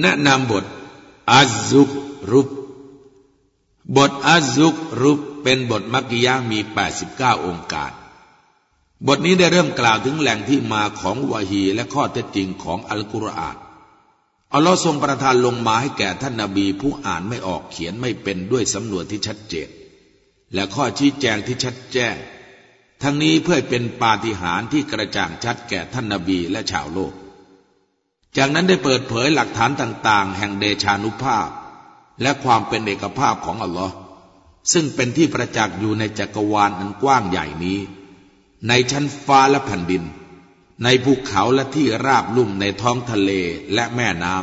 แนะนำบทอัซซุกรุปบทอัซซุกรุปเป็นบทมักกิยามี 89 องค์การ บทนี้ได้เริ่มกล่าวถึงแหล่งที่มาของวะฮีและข้อเท็จจริงของอัลกุรอานอัลลอฮ์ทรงประทานลงมาให้แก่ท่านนาบีผู้อ่านไม่ออกเขียนไม่เป็นด้วยสำนวนที่ชัดเจน และข้อชี้แจงที่ชัดแจ้ง ทั้งนี้เพื่อเป็นปาฏิหาริย์ที่กระจ่างชัดแก่ท่านนาบีและชาวโลก จากนั้นได้เปิดเผยหลักฐานต่าง ๆ แห่งเดชานุภาพ และความเป็นเอกภาพของอัลลอฮ์ซึ่งเป็นที่ประจักษ์อยู่ในจักรวาลอันกว้างใหญ่นี้ ในชั้นฟ้าและแผ่นดิน ในภูเขาและที่ราบลุ่มในท้องทะเลและแม่น้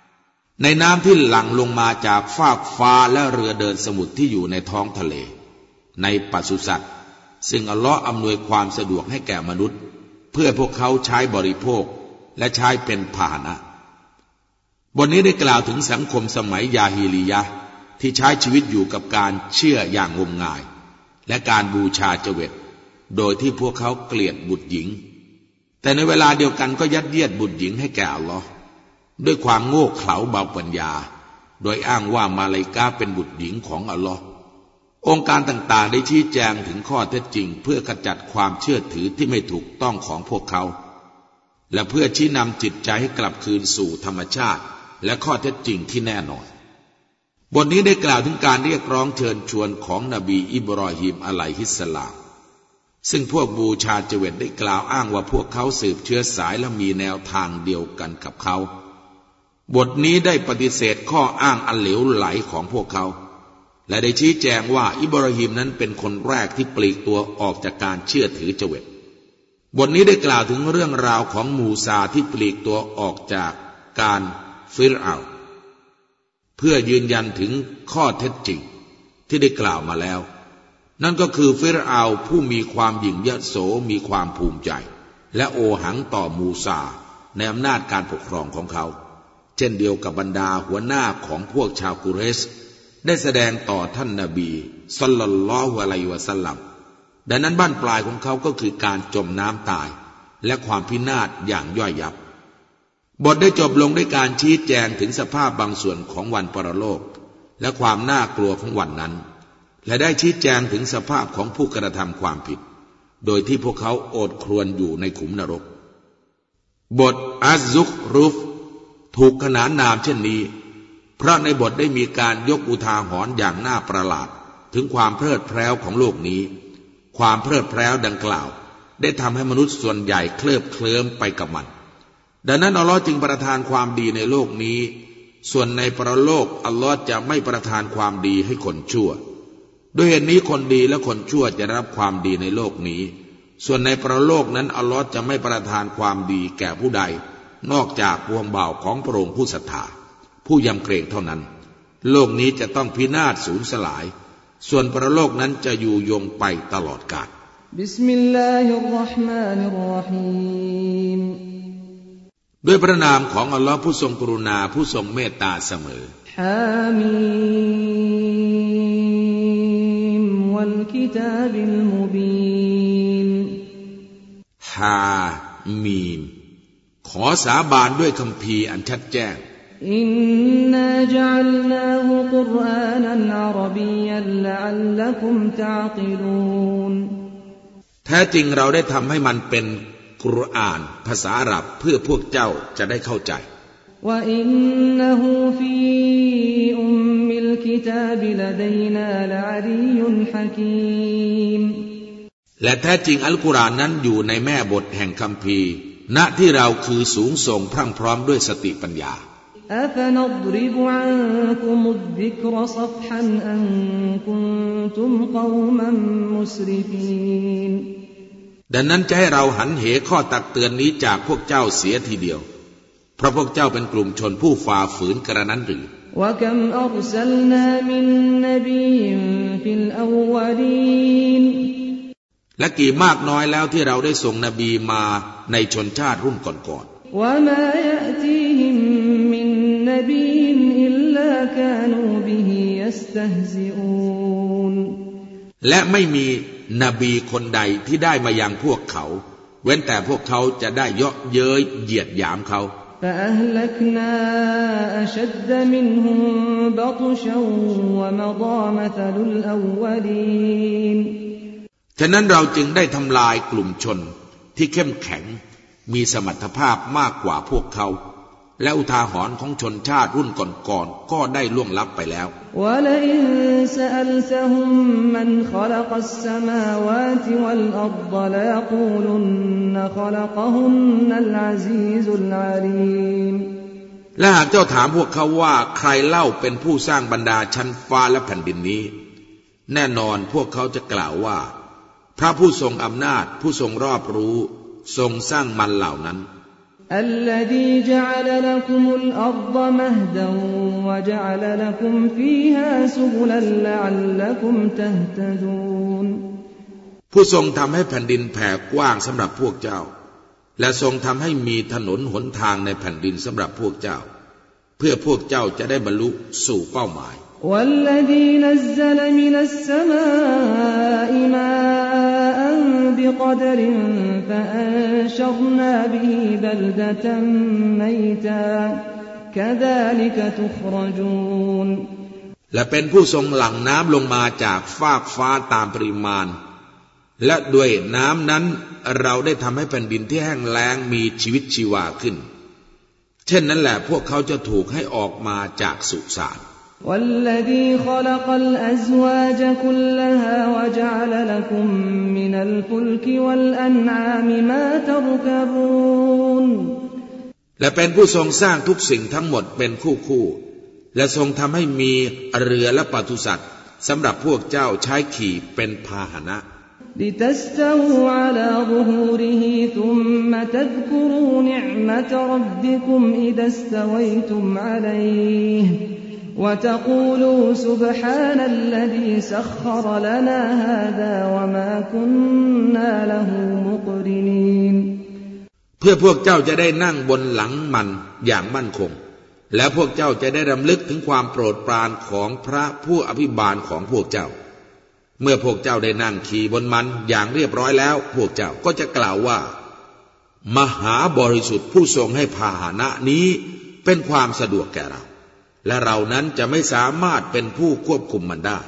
ำในน้ำที่หลั่งลงมาจากฟากฟ้าและเรือเดินสมุทรที่อยู่ในท้องทะเล ในปัสุสัตว์ซึ่งอัลลอฮ์อำนวยความสะดวกให้แก่มนุษย์ เพื่อพวกเขาใช้บริโภค และใช้เป็นพาหนะ บทนี้ได้กล่าวถึงสังคมสมัยยาฮิลียะที่ใช้ชีวิตอยู่กับการเชื่ออย่างงมงาย และการบูชาเจวิตโดยที่พวกเขาเกลียดบุตรหญิง แต่ในเวลาเดียวกันก็ยัดเยียดบุตรหญิงให้แก่อัลลอฮ์ด้วยความโง่เขลาเบาปัญญา โดยอ้างว่ามาลายกาเป็นบุตรหญิงของอัลลอฮ์องค์การต่างๆได้ชี้แจงถึงข้อเท็จจริง เพื่อขจัดความเชื่อถือที่ไม่ถูกต้องของพวกเขา และเพื่อชี้นำจิตใจให้กลับคืนสู่ธรรมชาติ และข้อเท็จจริงที่แน่นอน บทนี้ได้กล่าวถึงการเรียกร้องเชิญชวนของนบีอิบรอฮิมอะลัยฮิสสลามซึ่งพวกบูชาเจเวตได้กล่าวอ้างว่าพวกเขาสืบเชื้อสายและมีแนวทางเดียวกันกับเขา บทนี้ได้ปฏิเสธข้ออ้างอันเหลวไหลของพวกเขา และได้ชี้แจงว่าอิบราฮิมนั้นเป็นคนแรกที่ปลีกตัวออกจากการเชื่อถือเจวิต บทนี้ได้กล่าวถึงเรื่องราวของมูซาที่ปลีกตัวออกจากการฟิรเอาเพื่อยืนยันถึงข้อเท็จจริงที่ได้กล่าวมาแล้ว นั่นก็คือฟิรเอาผู้มีความหยิ่งยโสมีความภูมิใจ และโอหังต่อมูซาในอำนาจการปกครองของเขา เช่นเดียวกับบรรดาหัวหน้าของพวกชาวกุเรส ได้แสดงต่อท่านนาบีสัลลัลลอฮุอะลัยวะสัลลัม ดังนั้นบ้านปลายของเขาก็คือการจมน้ำตาย และความพินาศอย่างย่อยยับ บทได้จบลงด้วยการชี้แจงถึงสภาพบางส่วนของวันปรโลก และความน่ากลัวของวันนั้น และได้ชี้แจงถึงสภาพของผู้กระทำความผิด โดยที่พวกเขาโอดครวนอยู่ในขุมนรก บทอัซซุกรุฟ ถูกขนานนามเช่นนี้ เพราะในบทได้มีการยกอุทาหรณ์อย่างน่าประหลาด ถึงความเพลิดเพลิของโลกนี้ ความเพลิดเพลิดังกล่าว ได้ทำให้มนุษย์ส่วนใหญ่เคลิบเคลิ้มไปกับมัน ดังนั้นอัลลอฮ์จึงประทานความดีในโลกนี้ ส่วนในปรโลกอัลลอฮ์จะไม่ประทานความดีให้คนชั่ว ด้วยเหตุนี้คนดีและคนชั่วจะรับความดีในโลกนี้ ส่วนในปรโลกนั้นอัลลอฮ์จะไม่ประทานความดีแก่ผู้ใด นอกจากปวงบ่าวของพระองค์ผู้ศรัทธาผู้ยำเกรงเท่านั้น โลกนี้จะต้องพินาศสูญสลาย ส่วนปรโลกนั้นจะอยู่ยงไปตลอดกาลبسم الله الرحمن الرحيمด้วยพระนามของอัลลอฮ์ผู้ทรงกรุณาผู้ทรงเมตตาเสมอحم والكتاب المب ينฮามีมขอสาบานด้วยคัมภีร์อันชัดแจ้ง إنا جعلناه قرآنا عربيا لعلكم تعقلونแท้จริงเราได้ทำให้มันเป็นกุรอานภาษาอาหรับเพื่อพวกเจ้าจะได้เข้าใจوإنه في أم الكتاب لدينا لعلي حكีมและแท้จริงอัลกุรอานนั้นอยู่ในแม่บทแห่งคัมภีร์ ณที่เราคือสูงส่งพรั่งพร้อมด้วยสติปัญญา أفنضرب عنكم الذكر صفحا أن كنتم قوما مسرفين ดังนั้นจะให้เราหันเหข้อตักเตือนนี้จากพวกเจ้าเสียทีเดียว เพราะพวกเจ้าเป็นกลุ่มชนผู้ฝ่าฝืนกระนั้นหรือและกี่มากน้อยแล้วที่เราได้ส่งนบีมาในชนชาติรุ่นก่อนๆ نبي إلا كانوا به يستهزئون และไม่มีนบีคนใดที่ได้มายังพวกเขา เว้นแต่พวกเขาจะได้เยาะเย้ยเหยียดหยามเขา فأهلكنا أشد منهم بطشا ومضى مثل الأولين ฉะนั้นเราจึงได้ทำลายกลุ่มชนที่เข้มแข็งมีสมรรถภาพมากกว่าพวกเขา และอุทาหรณ์ของชนชาติรุ่นก่อนๆกก็ได้ล่วงลับไปแล้วและหากเจ้าถามพวกเขาว่าใครเล่าเป็นผู้สร้างบรรดาชั้นฟ้าและแผ่นดินนี้ แน่นอนพวกเขาจะกล่าวว่า พระผู้ทรงอำนาจผู้ทรงรอบรู้ ทรงสร้างมันเหล่านั้น الذي جعل لكم الأرض مهدا وجعل لكم فيها سبلا لعلكم تهتدون ผู้ทรงทำให้แผ่นดินแผ่กว้างสำหรับพวกเจ้า และทรงทำให้มีถนนหนทางในแผ่นดินสำหรับพวกเจ้า เพื่อพวกเจ้าจะได้บรรลุสู่เป้าหมาย والذي نزل من السماء ماء بقدر فأنشرنا به بلدة ميتا كذلك تخرجون และเป็นผู้ทรงหลั่งน้ำลงมาจากฟากฟ้าตามปริมาณ และด้วยน้ำนั้นเราได้ทำให้แผ่นดินที่แห้งแล้งมีชีวิตชีวาขึ้น เช่นนั้นแหละพวกเขาจะถูกให้ออกมาจากสุสาน والذي خلق الأزواج كلها وجعل لكم من الفلك والأنعام ما تركبون และเป็นผู้ทรงสร้างทุกสิ่งทั้งหมดเป็นคู่คู่ๆและทรงทำให้มีเรือและปศุสัตว์สำหรับพวกเจ้าใช้ขี่เป็นพาหนะ لتستووا على ظهوره ثم تذكروا نعمة ربكم إذا استويتم عليه وتقولوا سبحان الذي سخر لنا هذا وما كنا له مقرنين เพื่อพวกเจ้าจะได้นั่งบนหลังมันอย่างมั่นคง และพวกเจ้าจะได้รำลึกถึงความโปรดปรานของพระผู้อภิบาลของพวกเจ้า เมื่อพวกเจ้าได้นั่งขี่บนมันอย่างเรียบร้อยแล้ว พวกเจ้าก็จะกล่าวว่า มหาบริสุทธิ์ผู้ทรงให้พาหนะนี้เป็นความสะดวกแก่เรา และเรานั้นจะไม่สามารถเป็นผู้ควบคุมมันได้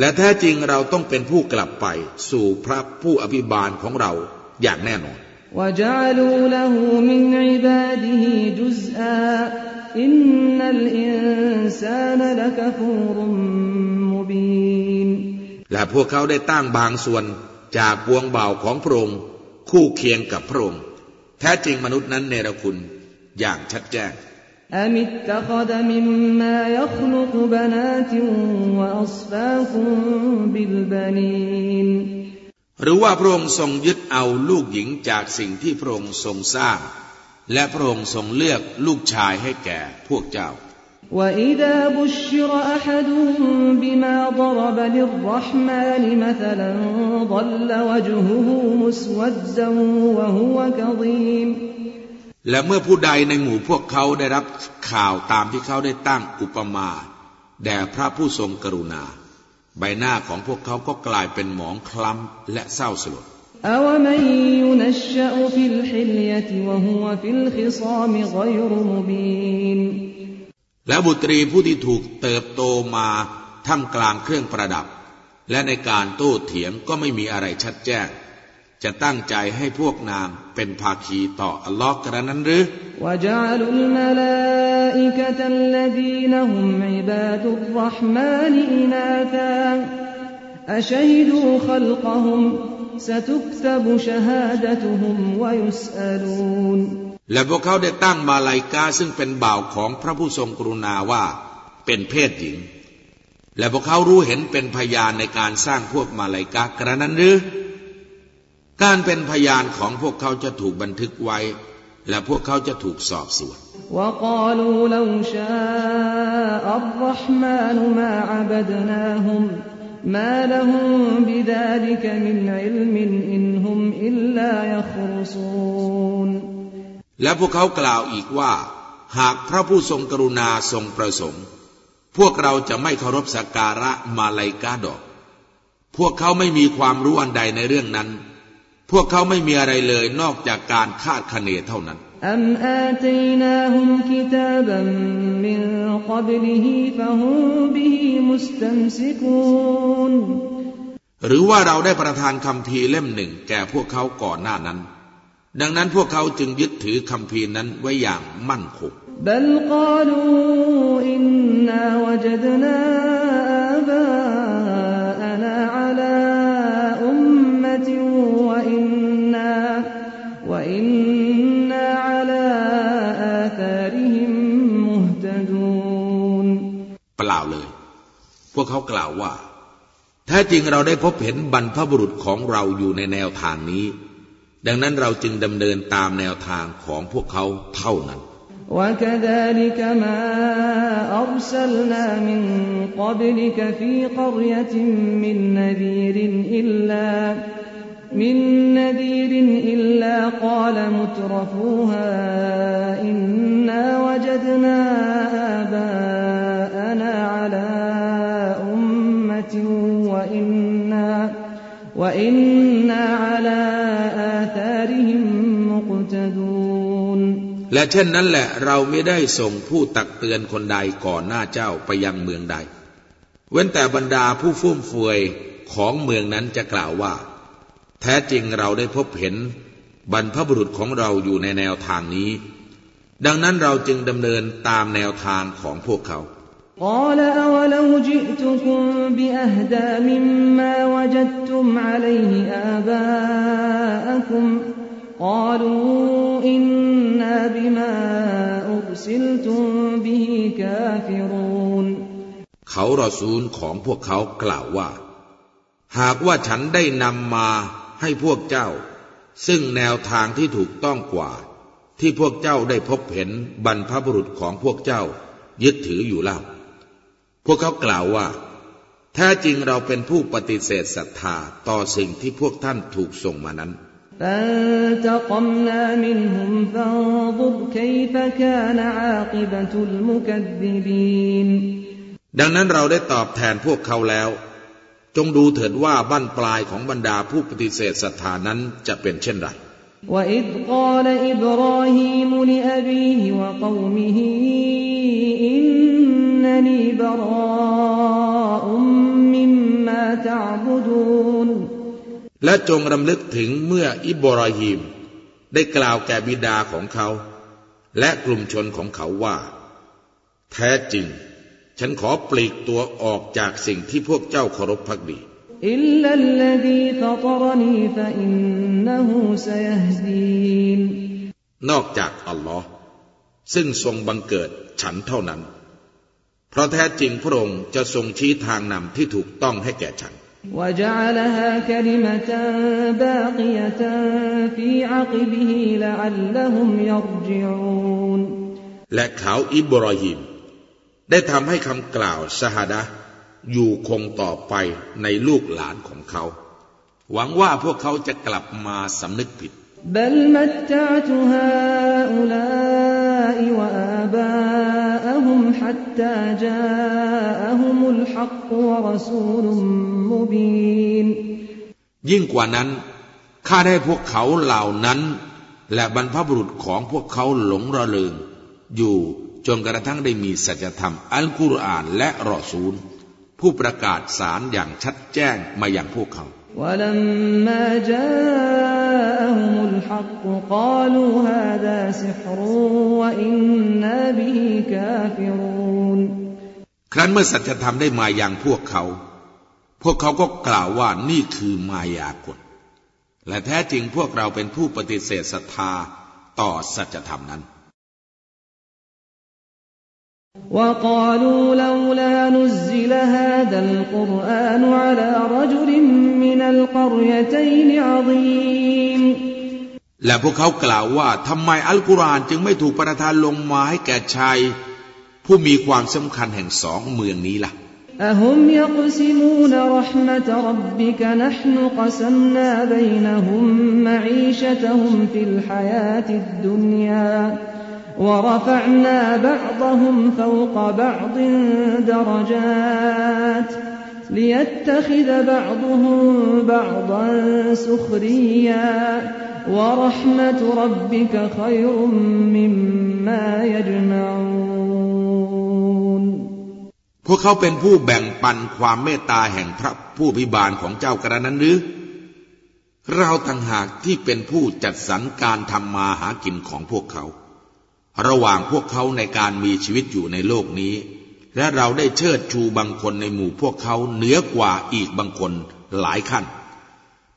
และแท้จริงเราต้องเป็นผู้กลับไปสู่พระผู้อภิบาลของเราอย่างแน่นอนและพวกเขาได้ตั้งบางส่วนจากปวงเบาของพระองค์ คู่เคียงกับพระองค์ แท้จริงมนุษย์นั้นเนรคุณอย่างชัดแจ้งหรือว่าพระองค์ทรงยึดเอาลูกหญิงจากสิ่งที่พระองค์ทรงสร้าง และพระองค์ทรงเลือกลูกชายให้แก่พวกเจ้า وإذا بشر أحدهم بما ضرب للرحمن مثلا ظل وجهه مسودا وهو كظيم และเมื่อผู้ใดในหมู่พวกเขาได้รับข่าวตามที่เขาได้ตั้งอุปมาแด่พระผู้ทรงกรุณา ใบหน้าของพวกเขาก็กลายเป็นหมองคล้ำและเศร้าสลด أومن และบุตรีผู้ที่ถูกเติบโตมาท่ามกลางเครื่องประดับ และในการโต้เถียงก็ไม่มีอะไรชัดแจ้ง จะตั้งใจให้พวกนางเป็นภาคีต่ออัลลอฮ์กระนั้นหรือและ هم عباد الرحمن إناثا أشهدوا خلقهم ستكتب شهادتهم ويسألون และพวกเขาได้ตั้งมาลายกาซึ่งเป็นบ่าวของพระผู้ทรงกรุณาว่าเป็นเพศหญิง และพวกเขารู้เห็นเป็นพยานในการสร้างพวกมาลายกากระนั้นหรือ การเป็นพยานของพวกเขาจะถูกบันทึกไว้ และพวกเขาจะถูกสอบสวน وقالوا لو شاء الرحمن ما عبدناهم ما لهم بذلك من علم إن هم إلا يخرصون และพวกเขากล่าวอีกว่า หากพระผู้ทรงกรุณาทรงประสงค์ พวกเราจะไม่เคารพสักการะมาลายกาดอก พวกเขาไม่มีความรู้อันใดในเรื่องนั้น พวกเขาไม่มีอะไรเลยนอกจากการคาดคะเนเท่านั้น أم آتيناهم كتابا من قبله فهم به مستمسكون หรือว่าเราได้ประทานคำพีร์เล่มหนึ่ง แก่พวกเขาก่อนหน้านั้น ดังนั้นพวกเขาจึงยึดถือคำพีนั้นไว้อย่างมั่นคงเปล่าเลย พวกเขากล่าวว่า แท้จริงเราได้พบเห็นบรรพบุรุษของเราอยู่ในแนวทางนี้ ดังนั้นเราจึงดำเนินตามแนวทางของพวกเขาเท่านั้น وكذلك ما أرسلنا من قبلك في قرية من نذير إلا من نذير إلا قال مترفوها إنا وجدنا آباءنا على أمة وإنا وإنا على آثارهم مقتدون และเช่นนั้นแหละเราไม่ได้ส่งผู้ตักเตือนคนใดก่อนหน้าเจ้าไปยังเมืองใด เว้นแต่บรรดาผู้ฟุ่มเฟือยของเมืองนั้นจะกล่าวว่า แท้จริงเราได้พบเห็น บรรพบุรุษของเราอยู่ในแนวทางนี้ ดังนั้นเราจึงดำเนินตามแนวทางของพวกเขา قال أولو جئتكم بأهدى مما وجدتم عليه آباءكم قالوا إنا بما أرسلتم به كافرون เขารอซูลของพวกเขากล่าวว่า หากว่าฉันได้นำมาให้พวกเจ้า ซึ่งแนวทางที่ถูกต้องกว่า ที่พวกเจ้าได้พบเห็นบรรพบุรุษของพวกเจ้า ยึดถืออยู่เล่า พวกเขากล่าวว่า แท้จริงเราเป็นผู้ปฏิเสธศรัทธาต่อสิ่งที่พวกท่านถูกส่งมานั้น فانتقمنا منهم فانظر كيف كان عاقبة المكذبين ดังนั้นเราได้ตอบแทนพวกเขาแล้ว จงดูเถิดว่าบั้นปลายของบรรดาผู้ปฏิเสธศรัทธานั้นจะเป็นเช่นไร وإذ قال إبراهيم لأبيه وقومه إنني براء مما تعبدون และจงรำลึกถึงเมื่ออิบราฮิมได้กล่าวแก่บิดาของเขา และกลุ่มชนของเขาว่า แท้จริง ฉันขอปลีกตัวออกจากสิ่งที่พวกเจ้าเคารพพักดี إلا الذي فطرني فإنه سيهدين นอกจากอัลลอฮ์ซึ่งทรงบังเกิดฉันเท่านั้น เพราะแท้จริงพระองค์จะทรงชี้ทางนำที่ถูกต้องให้แก่ฉัน وجعلها كلمة باقية في عقبه لعلهم يرجعون และเขาอิบราฮิมได้ทำให้คำกล่าวชฮาดะห์อยู่คงต่อไปในลูกหลานของเขา หวังว่าพวกเขาจะกลับมาสำนึกผิด بل متعت هؤلاء وآباءهم حتى جاءهم الحق ورسول مبين ยิ่งกว่านั้นข้าได้พวกเขาเหล่านั้น และบรรพบุรุษของพวกเขาหลงระเริง อยู่จนกระทั่งได้มีสัจธรรม อัลกุรอานและรอซูล ผู้ประกาศสารอย่างชัดแจ้งมาอย่างพวกเขา ولما جاءهم الحق قالوا هذا سحر وإنا به كافرون ครั้นเมื่อสัจธรรมได้มาอย่างพวกเขา พวกเขาก็กล่าวว่านี่คือมายากล และแท้จริงพวกเราเป็นผู้ปฏิเสธศรัทธาต่อสัจธรรมนั้น وقالوا لولا نزل هذا القرآن على رجل من القريتين عظيم และพวกเขากล่าวว่าทำไมอัลกุรอานจึงไม่ถูกประทานลงมาให้แก่ชาย ผู้มีความสำคัญแห่งสองเมืองนี้ล่ะ أهم يقسمون رحمة ربك نحن قسمنا بينهم معيشتهم في الحياة الدنيا ورفعنا بعضهم فوق بعض درجات ليتخذ بعضهم بعضا سخريا ورحمة ربك خير مما يجمعون พวกเขาเป็นผู้แบ่งปันความเมตตาแห่งพระผู้พิบาลของเจ้ากระนั้นหรือ เราต่างหากที่เป็นผู้จัดสรรการทำมาหากินของพวกเขา ระหว่างพวกเขาในการมีชีวิตอยู่ในโลกนี้ และเราได้เชิดชูบางคนในหมู่พวกเขาเหนือกว่าอีกบางคนหลายขั้น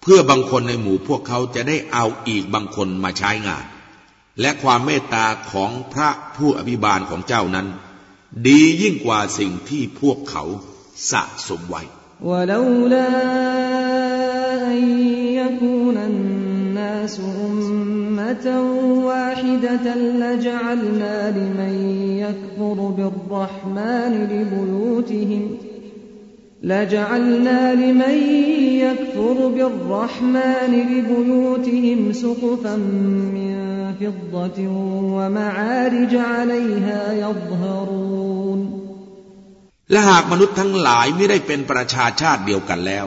เพื่อบางคนในหมู่พวกเขาจะได้เอาอีกบางคนมาใช้งาน และความเมตตาของพระผู้อภิบาลของเจ้านั้น ดียิ่งกว่าสิ่งที่พวกเขาสะสมไว้ ولولا أن يكون الناس أمة واحدة لجعلنا لمن يكفر بالرحمن لبيوتهم لجعلنا لمن يكفر بالرحمن لبيوتهم سقفا من فضة ومعارج عليها يظهرون และหากมนุษย์ทั้งหลายไม่ได้เป็นประชาชาติเดียวกันแล้ว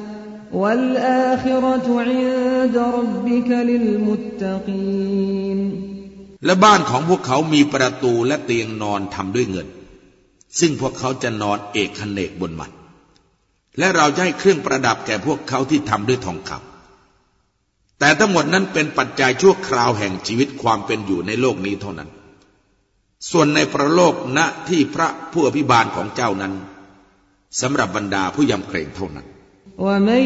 والآخرة عند ربك للمتقين และบ้านของพวกเขามีประตูและเตียงนอนทำด้วยเงิน ซึ่งพวกเขาจะนอนเอกคเนกบนมัน และเราจะให้เครื่องประดับแก่พวกเขาที่ทำด้วยทองคำแต่ทั้งหมดนั้นเป็นปัจจัยชั่วคราวแห่งชีวิตความเป็นอยู่ในโลกนี้เท่านั้น ส่วนในประโลกณที่พระผู้อภิบาลของเจ้านั้นสำหรับบรรดาผู้ยำเกรงเท่านั้น ومن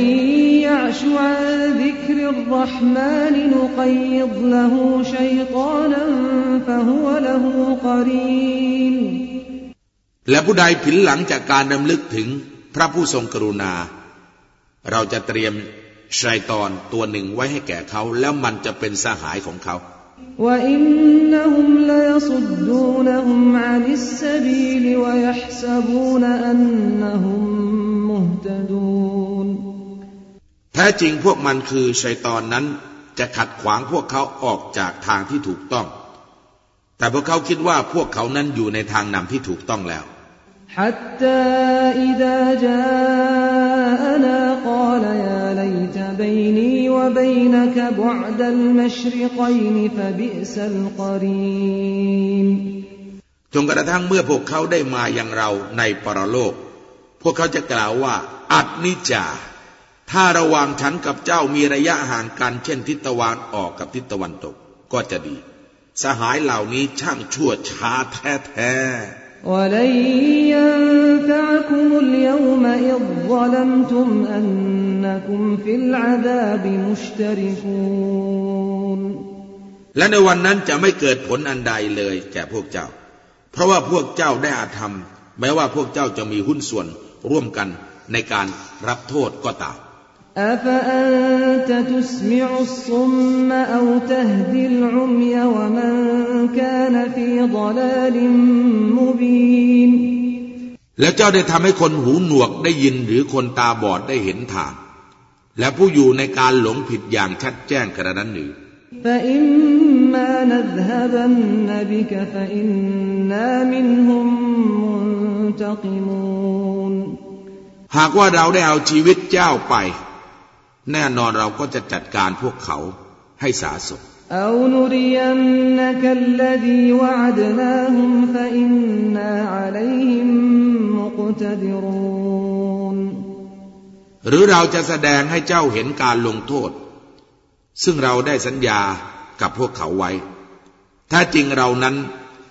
يعش عن ذكر الرحمن نقيض له شيطانا فهو له قرين และผู้ใดผินหลังจากการดำลึกถึงพระผู้ทรงกรุณา เราจะเตรียมชัยตอนตัวหนึ่งไว้ให้แก่เขา แล้วมันจะเป็นสหายของเขา وإنهم ليصدونهم عن السبيل ويحسبون أنهم مهتدون แท้จริงพวกมันคือชัยตอนนั้นจะขัดขวางพวกเขาออกจากทางที่ถูกต้อง แต่พวกเขาคิดว่าพวกเขานั้นอยู่ในทางนำที่ถูกต้องแล้ว حتى إذا جاءنا قال يا ليت بيني وبينك بعد المشرقين فبئس القرين จนกระทั่งเมื่อพวกเขาได้มายังเราในปรโลก พวกเขาจะกล่าวว่า อัตนิจา ถ้าระหว่างฉันกับเจ้ามีระยะห่างกัน เช่นทิศตะวันออกกับทิศตะวันตก ก็จะดี สหายเหล่านี้ช่างชั่วช้าแท้แท้และในวันนั้นจะไม่เกิดผลอันใดเลยแก่พวกเจ้า เพราะว่าพวกเจ้าได้อาธรรมแม้ว่าพวกเจ้าจะมีหุ้นส่วน ร่วมกันในการรับโทษก็ตามแล้วเจ้าได้ทำให้คนหูหนวกได้ยินหรือคนตาบอดได้เห็นทาง และผู้อยู่ในการหลงผิดอย่างชัดแจ้งกระนั้นหรือ فإما نذهبن بك فإنا منهم منتقمون หากว่าเราได้เอาชีวิตเจ้าไป แน่นอนเราก็จะจัดการพวกเขาให้สาสม أو نرينك الذي وعدناهم فإنا عليهم مقتدرون หรือเราจะแสดงให้เจ้าเห็นการลงโทษ ซึ่งเราได้สัญญากับพวกเขาไว้ ถ้าจริงเรานั้น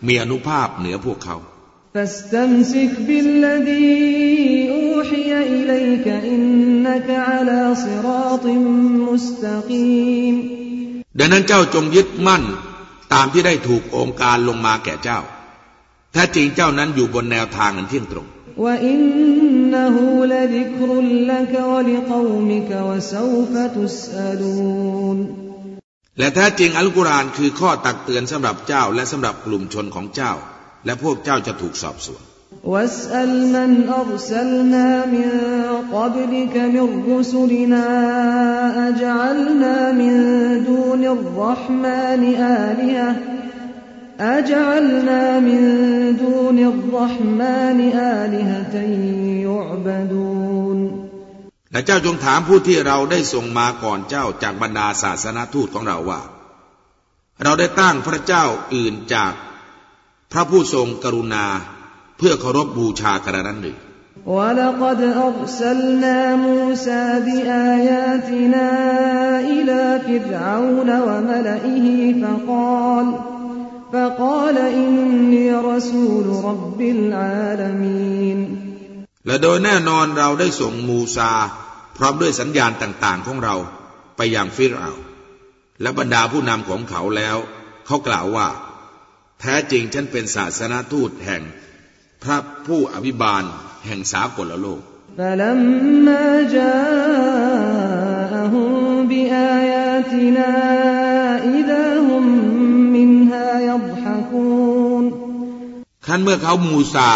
มีอนุภาพเหนือพวกเขา ดังนั้นเจ้าจงยึดมั่นตามที่ได้ถูกองค์การลงมาแก่เจ้า ถ้าจริงเจ้านั้นอยู่บนแนวทางอันเที่ยงตรง إنه لذكر لك ولقومك وسوف تسألون และแท้จริงอัลกุรอานคือข้อตักเตือนสำหรับเจ้าและสำหรับกลุ่มชนของเจ้า และพวกเจ้าจะถูกสอบสวน واسأل من أرسلنا من قبلك من رسلنا أجعلنا من دون الرحمن آلهة أجعلنا من دون الرحمن آلهة يعبدون และเจ้าจงถามผู้ที่เราได้ส่งมาก่อนเจ้าจากบรรดาศาสนาทูตของเราว่า เราได้ตั้งพระเจ้าอื่นจากพระผู้ทรงกรุณาเพื่อเคารพบูชากระนั้นหรือ ولقد أرسلنا موسى بآياتنا إلى فرعون وملئه فقال فقال إني رسول رب العالمين และโดยแน่นอนเราได้ส่งมูซา พร้อมด้วยสัญญาณต่างๆของเราไปยังฟิรเอาน์และบรรดาผู้นำของเขาแล้ว เขากล่าวว่า แท้จริงฉันเป็นศาสนาทูตแห่ง พระผู้อภิบาลแห่งสากลโลก فلما جاءهم بآياتنا ขั้นเมื่อเขามูซา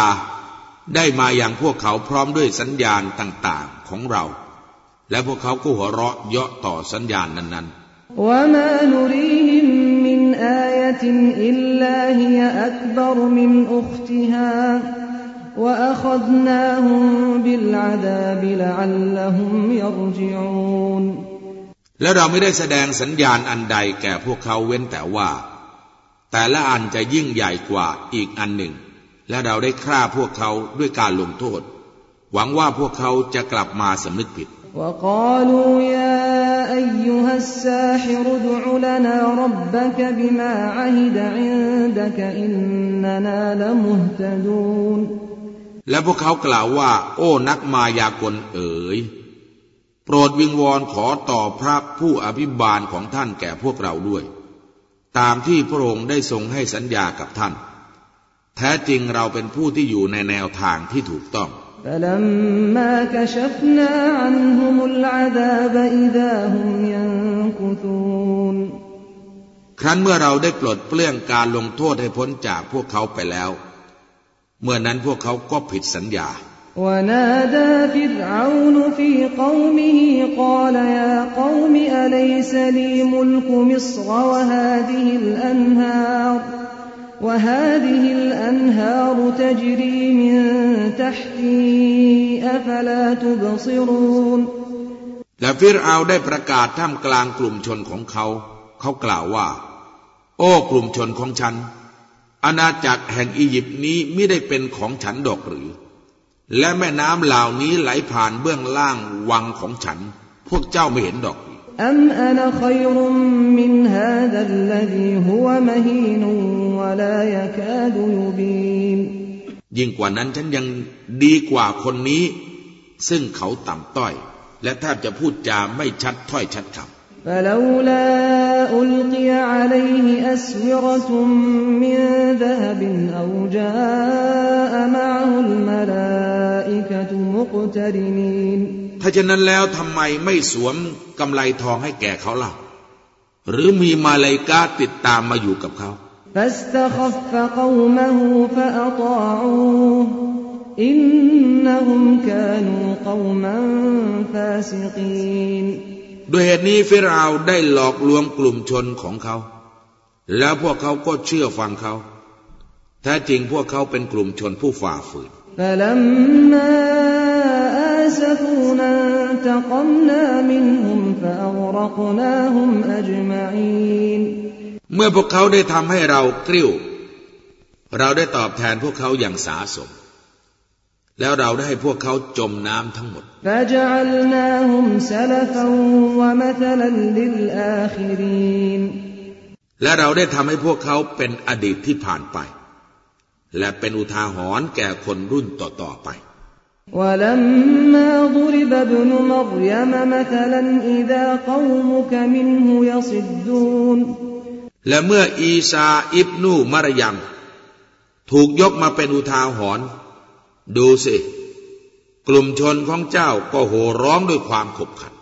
ได้มาอย่างพวกเขาพร้อมด้วยสัญญาณต่างๆของเรา และพวกเขาก็หัวเราะเยาะต่อสัญญาณนั้นๆและเราไม่ได้แสดงสัญญาณอันใดแก่พวกเขาเว้นแต่ว่า แต่ละอันจะยิ่งใหญ่กว่าอีกอันหนึ่ง และเราได้ฆ่าพวกเขาด้วยการลงโทษ หวังว่าพวกเขาจะกลับมาสำนึกผิด وقالوا يا أيها الساحر ادع لنا ربك بما عهد عندك إننا لمهتدون และพวกเขากล่าวว่า โอ้นักมายากลเอ๋ย โปรดวิงวอนขอต่อพระผู้อภิบาลของท่านแก่พวกเราด้วย ตามที่พระองค์ได้ทรงให้สัญญากับท่าน แท้จริงเราเป็นผู้ที่อยู่ในแนวทางที่ถูกต้องครั้นเมื่อเราได้ปลดเปลื้องการลงโทษให้พ้นจากพวกเขาไปแล้ว เมื่อนั้นพวกเขาก็ผิดสัญญา ونادى فرعون في قومه قال يا قوم أليس لي ملك مصر وهذه الأنهار وهذه الأنهار تجري من تحتي أفلا تبصرون และฟิรเอาได้ประกาศท่ามกลางกลุ่มชนของเขา เขากล่าวว่า โอ้กลุ่มชนของฉัน อาณาจักรแห่งอียิปต์นี้ไม่ได้เป็นของฉันดอกหรือ และแม่น้ำเหล่านี้ไหลผ่านเบื้องล่างวังของฉัน พวกเจ้าไม่เห็นดอกหรือ أم أنا خير من هذا الذي هو مهين ولا يكاد يبين ยิ่งกว่านั้นฉันยังดีกว่าคนนี้ ซึ่งเขาต่ำต้อย และแทบจะพูดจาไม่ชัดถ้อยชัดคำ فلولا ألقي عليه أسورة من ذهب أو جاء معه الملائكة مقترنين ถ้าฉะนั้นแล้วทำไมไม่สวมกำไลทองให้แก่เขาล่ะ หรือมีมาลายกาติดตามมาอยู่กับเขา فاستخف قومه فأطاعوه إنهم كانوا قوما فاسقين โดยเหตุนี้ฟิราวได้หลอกลวงกลุ่มชนของเขา แล้วพวกเขาก็เชื่อฟังเขาแท้จริงพวกเขาเป็นกลุ่มชนผู้ฝ่าฝืน เมื่อพวกเขาได้ทำให้เรากริ้ว เราได้ตอบแทนพวกเขาอย่างสาสม แล้วเราได้ให้พวกเขาจมน้ำทั้งหมด فجعلناهم سلفا ومثلا للآخرين และเราได้ทำให้พวกเขาเป็นอดีตที่ผ่านไป และเป็นอุทาหรณ์แก่คนรุ่นต่อๆไป ولما ضرب ابن مريم مثلا إذا قومك منه يصدون และเมื่ออีซาอิบนูมารยมถูกยกมาเป็นอุทาหรณ์ ดูสิ กลุ่มชนของเจ้าก็โห่ร้องด้วยความขบขัน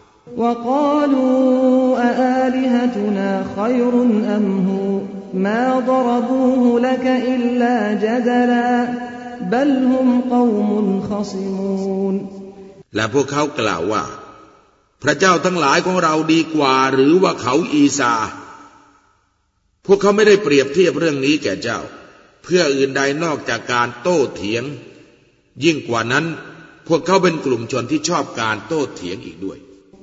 และพวกเขากล่าวว่า พระเจ้าทั้งหลายของเราดีกว่า หรือว่าเขาอีซา พวกเขาไม่ได้เปรียบเทียบเรื่องนี้แก่เจ้า เพื่ออื่นใดนอกจากการโต้เถียง ยิ่งกว่านั้น พวกเขาเป็นกลุ่มชนที่ชอบการโต้เถียงอีกด้วย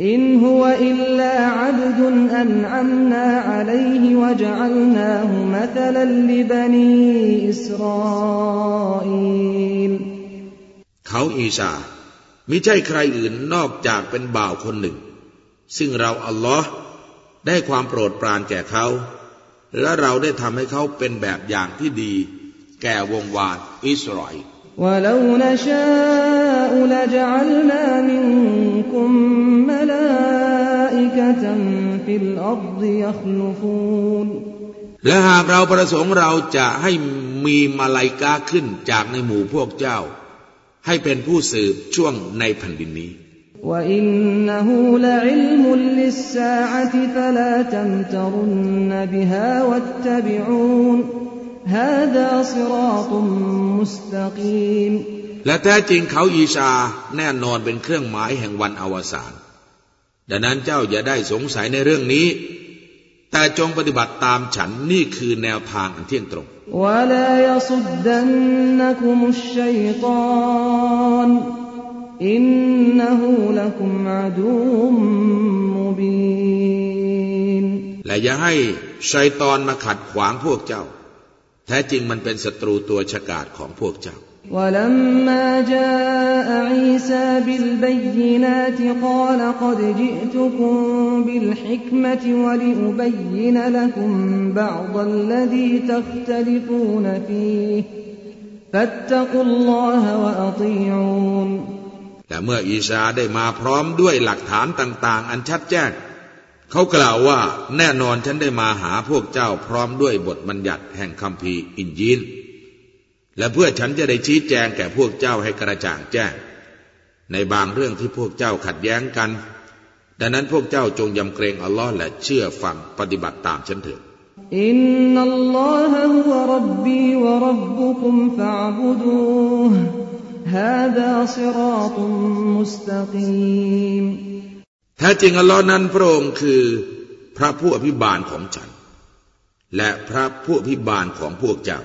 อินฮุวอิลลาอับดุนอันอัมนาอะลัยฮิวะจัลนาฮุมะทลัลลิบนีอิสราอิลเขาอีสามิใช่ใครอื่นนอกจากเป็นบ่าวคนหนึ่ง ซึ่งเราอัลลอฮ์ได้ความโปรดปรานแก่เขา และเราได้ทำให้เขาเป็นแบบอย่างที่ดี แก่วงวานอิสราเอล ولو نشاء لجعلنا منكم ملائكة في الأرض يخلفون และหากเราประสงค์เราจะให้มีมาลายกาขึ้นจากในหมู่พวกเจ้า ให้เป็นผู้สืบช่วงในแผ่นดินนี้ وإنه لعلم للساعة فلا تمترن بها واتبعون هذا صراط مستقيم และแท้จริงเขาอีชาแน่นอนเป็นเครื่องหมายแห่งวันอวสานดังนั้นเจ้าอย่าได้สงสัยในเรื่องนี้ แต่จงปฏิบัติตามฉันนี่คือแนวทางอันเที่ยงตรง ولا يصدنكم الشيطان إنه لكم عدو مبين และอย่าให้ชัยตอนมาขัดขวางพวกเจ้า แท้จริงมันเป็นศัตรูตัวฉกาจของพวกเจ้า ولما جاء عيسى بالبينات قال قد جئتكم بالحكمة ولأبين لكم بعض الذي تختلفون فيه فاتقوا الله وأطيعون แต่เมื่ออีสาได้มาพร้อมด้วยหลักฐานต่าง ๆ อันชัดแจ้ง เขากล่าวว่าแน่นอนฉันได้มาหาพวกเจ้าพร้อมด้วยบทบัญญัติแห่งคำพีอินยินและเพื่อฉันจะได้ชี้แจงแก่พวกเจ้าให้กระจ่างแจ้ง ในบางเรื่องที่พวกเจ้าขัดแย้งกัน ดังนั้นพวกเจ้าจงยำเกรงอัลลอฮ์และเชื่อฟังปฏิบัติตามฉันเถิดอินนัลลอฮะฮุวะรับบีวะรับบุคุมฟะอบุดูฮาดาซิรอตุมมุสตะกีม แท้จริงอัลลอฮ์นั้นพระองค์คือพระผู้อภิบาลของฉัน และพระผู้อภิบาลของพวกเจ้า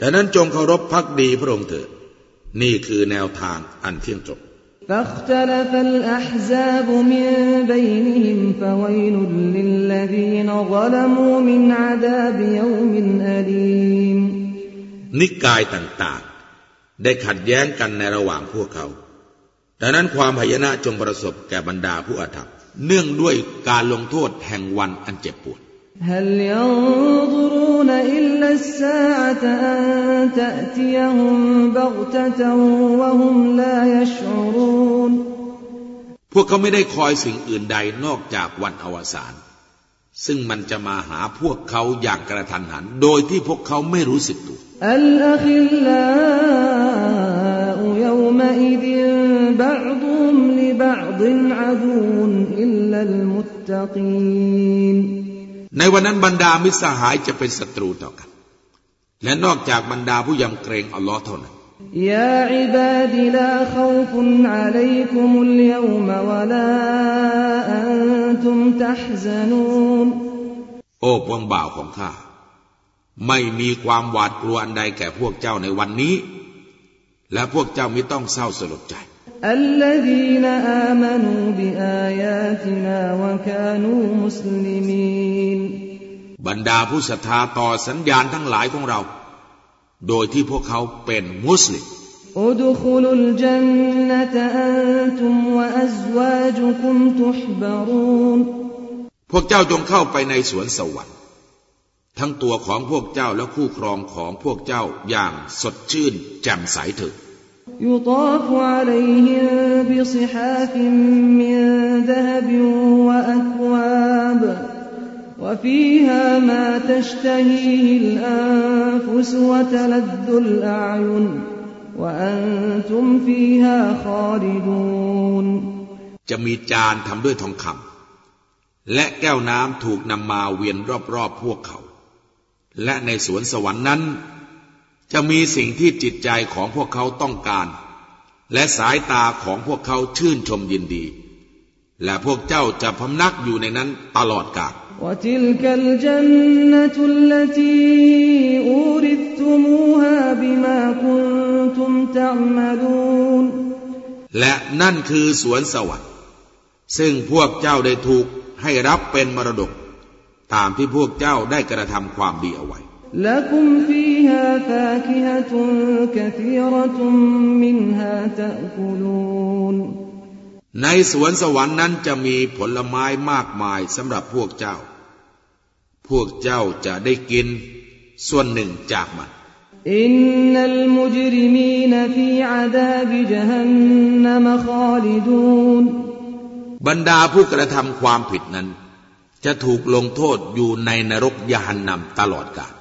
ดังนั้นจงเคารพพักดีพระองค์เถิดนี่คือแนวทางอันเที่ยงตรงนิกายต่างๆ ได้ขัดแย้งกันในระหว่างพวกเขา ดังนั้นความหายนะจงประสบแก่บรรดาผู้อาธรรม เนื่องด้วยการลงโทษแห่งวันอันเจ็บปวด هل ينظرون إلا الساعة أن تأتيهم بغتة وهم لا يشعرون พวกเขาไม่ได้คอยสิ่งอื่นใดนอกจากวันอวสาน ซึ่งมันจะมาหาพวกเขาอย่างกระทันหัน โดยที่พวกเขาไม่รู้สึกตัว الأخلاء يومئذ بعضهم لبعض عدو إلا المتقين ในวันนั้นบรรดามิตรสหายจะเป็นศัตรูต่อกัน และนอกจากบรรดาผู้ยำเกรงอัลลอฮ์เท่านั้น يا عباد لا خوف عليكم اليوم ولا أنتم تحزنون โอ้พวงบ่าวของข้า ไม่มีความหวาดกลัวอันใดแก่พวกเจ้าในวันนี้ และพวกเจ้าไม่ต้องเศร้าสลดใจ الذين آمنوا بآياتنا وكانوا مسلمين บรรดาผู้ศรัทธาต่อสัญญาณทั้งหลายของเรา โดยที่พวกเขาเป็นมุสลิม ادخلوا الجنة أنتم وأزواجكم تحبرون พวกเจ้าจงเข้าไปในสวนสวรรค์ ทั้งตัวของพวกเจ้าและคู่ครองของพวกเจ้าอย่างสดชื่นแจ่มใสเถิด يطاف عليهم بصحاف من ذهب وأكواب وفيها ما تشتهيه الأنفس وتلذ الأعين وأنتم فيها خالدون จะมีจานทำด้วยทองคำและแก้วน้ำถูกนำมาเวียนรอบๆพวกเขา และในสวนสวรรค์นั้น จะมีสิ่งที่จิตใจของพวกเขาต้องการ และสายตาของพวกเขาชื่นชมยินดี และพวกเจ้าจะพำนักอยู่ในนั้นตลอดกาลและนั่นคือสวนสวรรค์ ซึ่งพวกเจ้าได้ถูกให้รับเป็นมรดก ตามที่พวกเจ้าได้กระทำความดีเอาไว้ لكم فيها فاكهة كثيرة منها تأكلون ในสวนสวรรค์นั้นจะมีผลไม้มากมายสำหรับพวกเจ้า พวกเจ้าจะได้กินส่วนหนึ่งจากมัน إن المجرمين في عذاب جهنم خالدون บรรดาผู้กระทำความผิดนั้น จะถูกลงโทษอยู่ในนรกยาหันนำตลอดกาล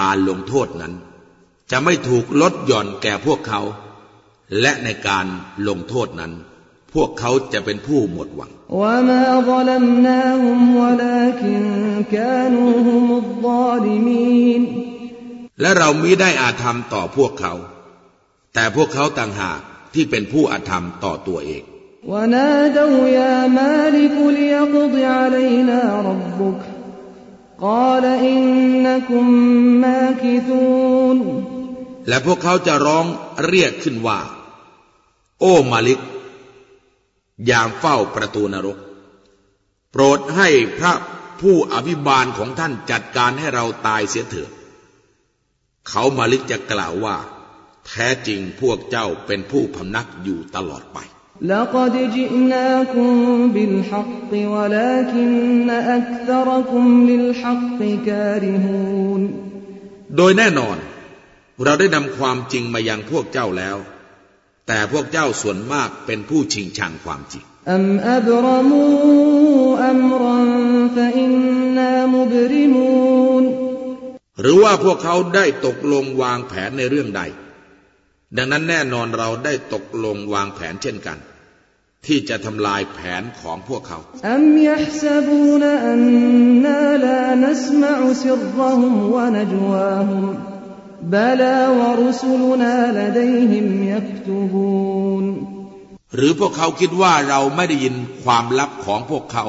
การลงโทษนั้น จะไม่ถูกลดหย่อนแก่พวกเขา และในการลงโทษนั้น พวกเขาจะเป็นผู้หมดหวัง และเรามิได้อาธรรมต่อพวกเขา แต่พวกเขาต่างหาก ที่เป็นผู้อธรรมต่อตัวเองและพวกเขาจะร้องเรียกขึ้นว่า โอ้มาลิก ยามเฝ้าประตูนรก โปรดให้พระผู้อภิบาลของท่านจัดการให้เราตายเสียเถิดเขามาลิกจะกล่าวว่า แท้จริงพวกเจ้าเป็นผู้พำนักอยู่ตลอดไป لقد جئناكم بالحق ولكن أكثركم للحق كارهون โดยแน่นอน เราได้นำความจริงมายังพวกเจ้าแล้ว แต่พวกเจ้าส่วนมากเป็นผู้ชิงชังความจริง أم أبرموا أمرا فإنا مبرمون หรือว่าพวกเขาได้ตกลงวางแผนในเรื่องใด ดังนั้นแน่นอนเราได้ตกลงวางแผนเช่นกัน ที่จะทำลายแผนของพวกเขา หรือพวกเขาคิดว่าเราไม่ได้ยินความลับของพวกเขา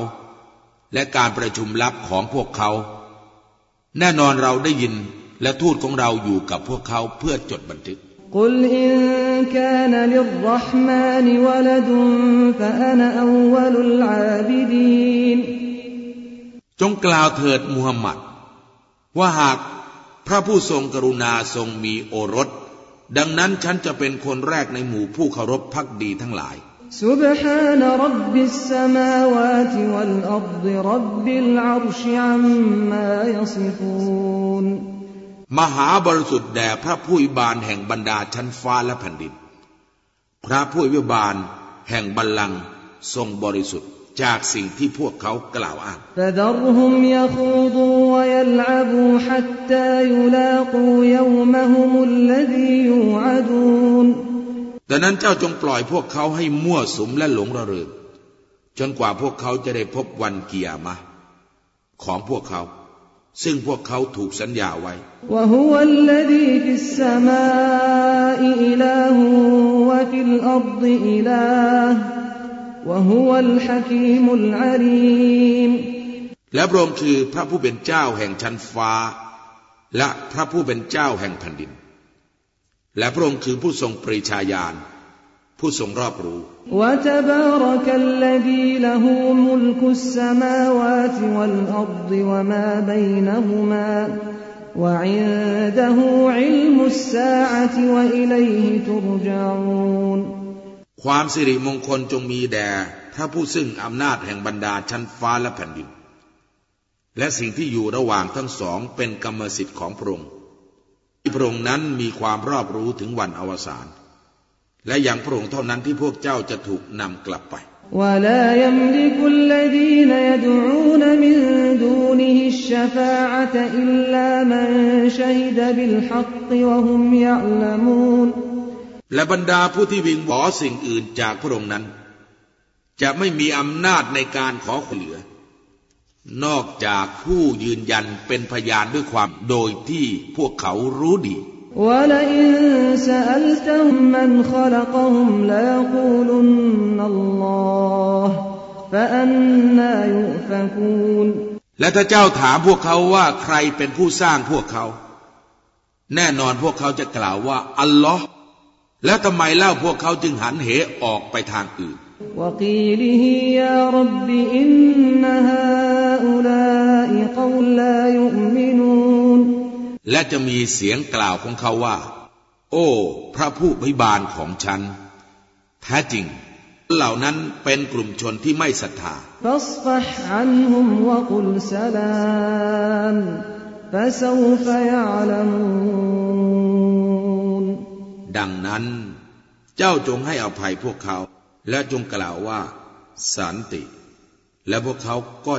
และการประชุมลับของพวกเขา แน่นอนเราได้ยินและทูตของเราอยู่กับพวกเขาเพื่อจดบันทึก قل إن كان للرحمن ولد فأنا أول العابدين จงกล่าวเถิดมูฮัมหมัด ว่าหากพระผู้ทรงกรุณาทรงมีโอรส ดังนั้นฉันจะเป็นคนแรกในหมู่ผู้เคารพพักดีทั้งหลาย سبحان رب السماوات والأرض رب العرش عما يصفون มหาบริสุทธิ์แด่พระผู้วิบาลแห่งบรรดาชั้นฟ้าและแผ่นดิน พระผู้วิบาลแห่งบัลลังก์ทรงบริสุทธิ์จากสิ่งที่พวกเขากล่าวอ้างดังนั้นเจ้าจงปล่อยพวกเขาให้มั่วสุมและหลงระเริงจนกว่าพวกเขาจะได้พบวันเกียรมะของพวกเขา ซึ่งพวกเขาถูกสัญญาไว้และพระองค์คือพระผู้เป็นเจ้าแห่งชั้นฟ้า และพระผู้เป็นเจ้าแห่งแผ่นดิน และพระองค์คือผู้ทรงปริชาญาณ ผู้ทรงรอบรู้ความสิริมงคลจงมีแด่พระผู้ซึ่งอำนาจแห่งบรรดาชั้นฟ้าและแผ่นดิน และสิ่งที่อยู่ระหว่างทั้งสองเป็นกรรมสิทธิ์ของพระองค์พระองค์นั้นมีความรอบรู้ถึงวันอวสาน และอย่างพระองค์เท่านั้นที่พวกเจ้าจะถูกนำกลับไป ولا يملك الذين يدعون من دونه الشفاعة إلا من شهد بالحق وهم يعلمون และบรรดาผู้ที่วิงวอสิ่งอื่นจากพระองค์นั้น จะไม่มีอำนาจในการขอความเหลือ นอกจากผู้ยืนยันเป็นพยานด้วยความโดยที่พวกเขารู้ดี ولئن سألتهم من خلقهم ليقولن الله فأنا يؤفكون และถ้าเจ้าถามพวกเขาว่าใครเป็นผู้สร้างพวกเขา แน่นอนพวกเขาจะกล่าวว่า อัลลอฮ์แล้วทำไมเล่าพวกเขาจึงหันเหออกไปทางอื่น وقيله يا رب إن هؤلاء قوم لا يؤمنون และจะมีเสียงกล่าวของเขาว่า โอ้ พระผู้พิบาลของฉัน แท้จริง เหล่านั้นเป็นกลุ่มชนที่ไม่ศรัทธาดังนั้น เจ้าจงให้อภัยพวกเขา และจงกล่าวว่า สันติ และพวกเขาก็